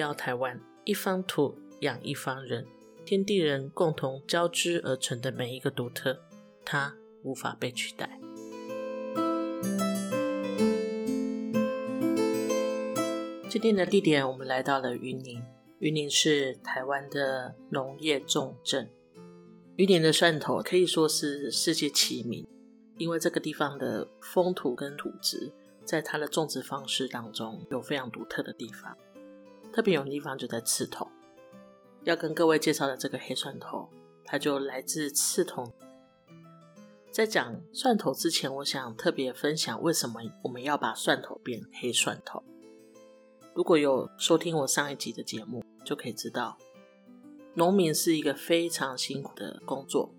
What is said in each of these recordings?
标台湾，一方土养一方人，天地人共同交织而成的每一个独特，它无法被取代。今天的地点，我们来到了云林。云林是台湾的农业重镇，云林的蒜头可以说是世界齐名，因为这个地方的风土跟土质，在它的种植方式当中有非常独特的地方。特别有地方就在刺桐，要跟各位介绍的这个黑蒜头，它就来自刺桐。在讲蒜头之前，我想特别分享为什么我们要把蒜头变黑蒜头。如果有收听我上一集的节目，就可以知道，农民是一个非常辛苦的工作。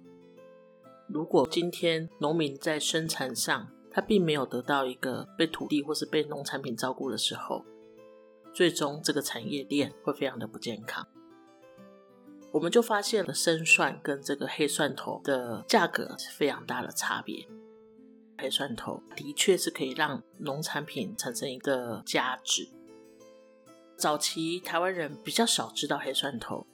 如果今天农民在生产上，他并没有得到一个被土地或是被农产品照顾的时候，最终这个产业链会非常的不健康。我们就发现了生蒜跟这个黑蒜头的价格是非常大的差别。黑蒜头的确是可以让农产品产生一个价值。早期台湾人比较少知道黑蒜头，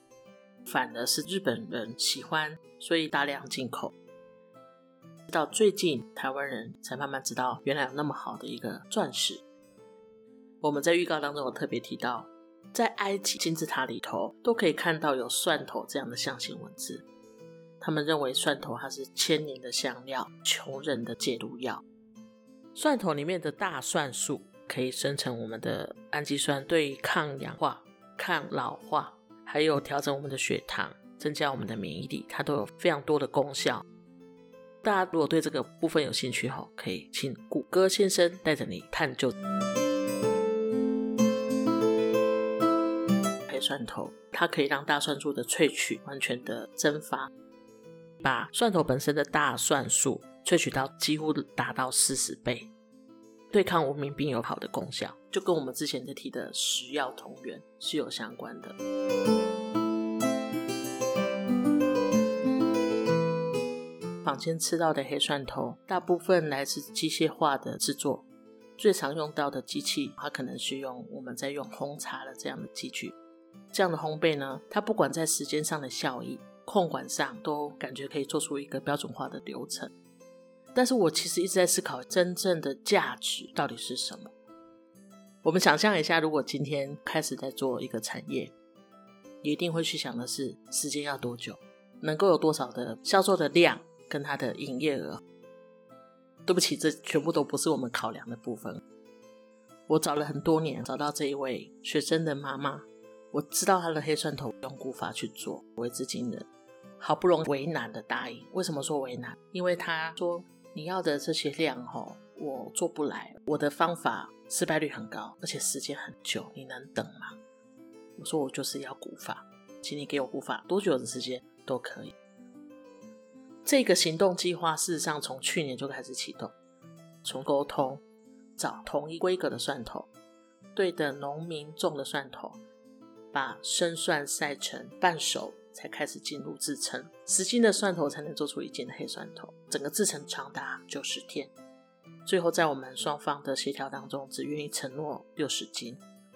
反而是日本人喜欢，所以大量进口。到最近，台湾人才慢慢知道，原来有那么好的一个钻石。我们在预告当中有特别提到，在埃及金字塔里头都可以看到有蒜头这样的象形文字。他们认为蒜头它是千年的香料，穷人的解毒药。蒜头里面的大蒜素。可以生成我们的氨基酸，对抗氧化、抗老化，还有调整我们的血糖、增加我们的免疫力，它都有非常多的功效。大家如果对这个部分有兴趣哈，可以请谷歌先生带着你探究。蒜头，它可以让大蒜素的萃取完全的蒸发，把蒜头本身的大蒜素萃取到几乎达到四十倍。对抗无名病有好的功效，就跟我们之前在提的食药同源是有相关的。坊间吃到的黑蒜头，大部分来自机械化的制作，最常用到的机器，它可能是用我们在用烘茶的这样的机具。这样的烘焙呢，它不管在时间上的效益、控管上，都感觉可以做出一个标准化的流程。但是我其实一直在思考，真正的价值到底是什么？我们想象一下，如果今天开始在做一个产业，你一定会去想的是时间要多久，能够有多少的销售的量跟它的营业额。对不起，这全部都不是我们考量的部分。我找了很多年，找到这一位学生的妈妈，我知道他的黑蒜头用古法去做，为之惊人。好不容易为难的答应，为什么说为难？因为他说。你要的这些量哦，我做不来。我的方法失败率很高，而且时间很久，你能等吗？我说我就是要古法，请你给我古法，多久的时间都可以。这个行动计划事实上从去年就开始启动，从沟通找同一规格的蒜头，对的农民种的蒜头，把生蒜晒成半熟。才开始进入制成，十斤的蒜头才能做出一斤的黑蒜头，整个制成长达九十天。最后在我们双方的协调当中，只愿意承诺六十斤，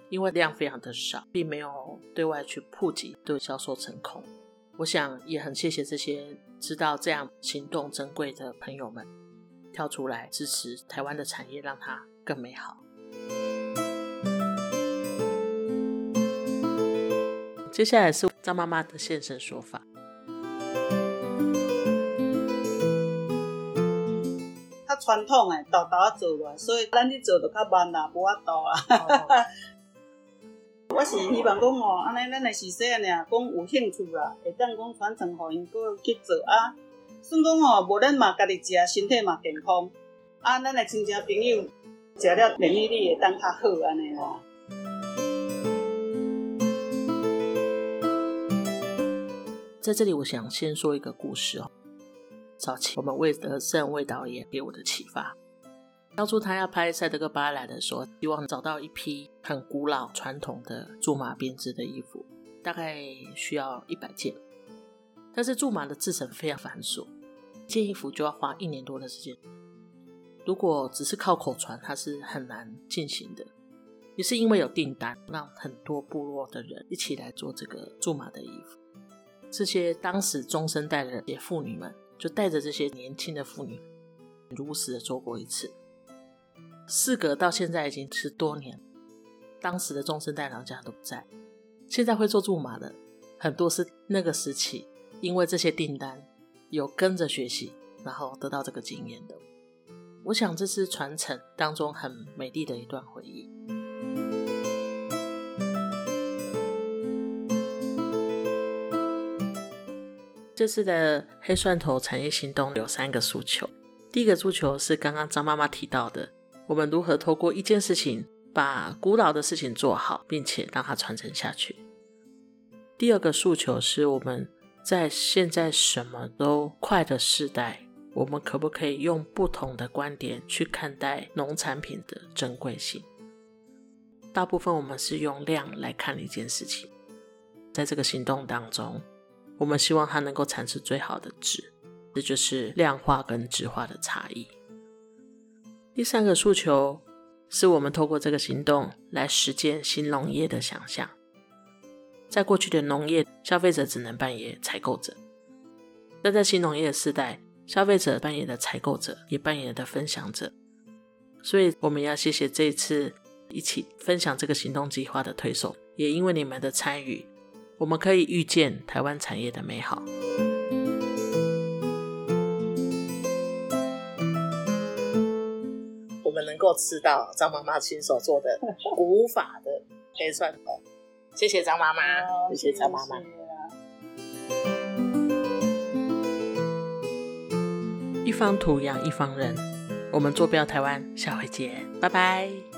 因为量非常的少，并没有对外去普及，都销售成功。我想也很谢谢这些知道这样行动珍贵的朋友们，跳出来支持台湾的产业，让它更美好。接下来是张妈妈的现身说法。较传统诶，豆豆仔做落，所以咱去做就较慢啦，无法度啦。我是希望讲哦，安尼咱诶是细汉尔，讲有兴趣啦，会当讲传承互因搁去做啊。算讲哦，无咱嘛家己食，身体嘛健康。啊，咱诶亲戚朋友食了免疫力会当较好安尼啦。在这里，我想先说一个故事哦。早期我们魏德胜魏导演给我的启发，当初他要拍《赛德克巴莱》的时候，希望找到一批很古老传统的苎麻编织的衣服，大概需要一百件。但是苎麻的制成非常繁琐，一件衣服就要花一年多的时间。如果只是靠口传，它是很难进行的。也是因为有订单，让很多部落的人一起来做这个苎麻的衣服。这些当时中生代的些妇女们，就带着这些年轻的妇女，如实的做过一次。事隔到现在已经十多年，当时的中生代老家都不在，现在会做苎麻的很多是那个时期，因为这些订单有跟着学习，然后得到这个经验的。我想这是传承当中很美丽的一段回忆。这次的黑蒜头产业行动有三个诉求。第一个诉求是刚刚张妈妈提到的，我们如何透过一件事情把古老的事情做好，并且让它传承下去。第二个诉求是我们在现在什么都快的时代。我们可不可以用不同的观点去看待农产品的珍贵性？大部分我们是用量来看一件事情，在这个行动当中，我们希望它能够产出最好的质，这就是量化跟质化的差异。第三个诉求是我们透过这个行动来实践新农业的想象。在过去的农业，消费者只能扮演采购者，但在新农业的时代。消费者扮演的采购者，也扮演的分享者，所以我们要谢谢这一次一起分享这个行动计划的推手，也因为你们的参与，我们可以预见台湾产业的美好。我们能够吃到张妈妈亲手做的古法的黑蒜头，谢谢张妈妈，谢谢张妈妈。一方土养一方人，我们坐标台湾，下回见，拜拜。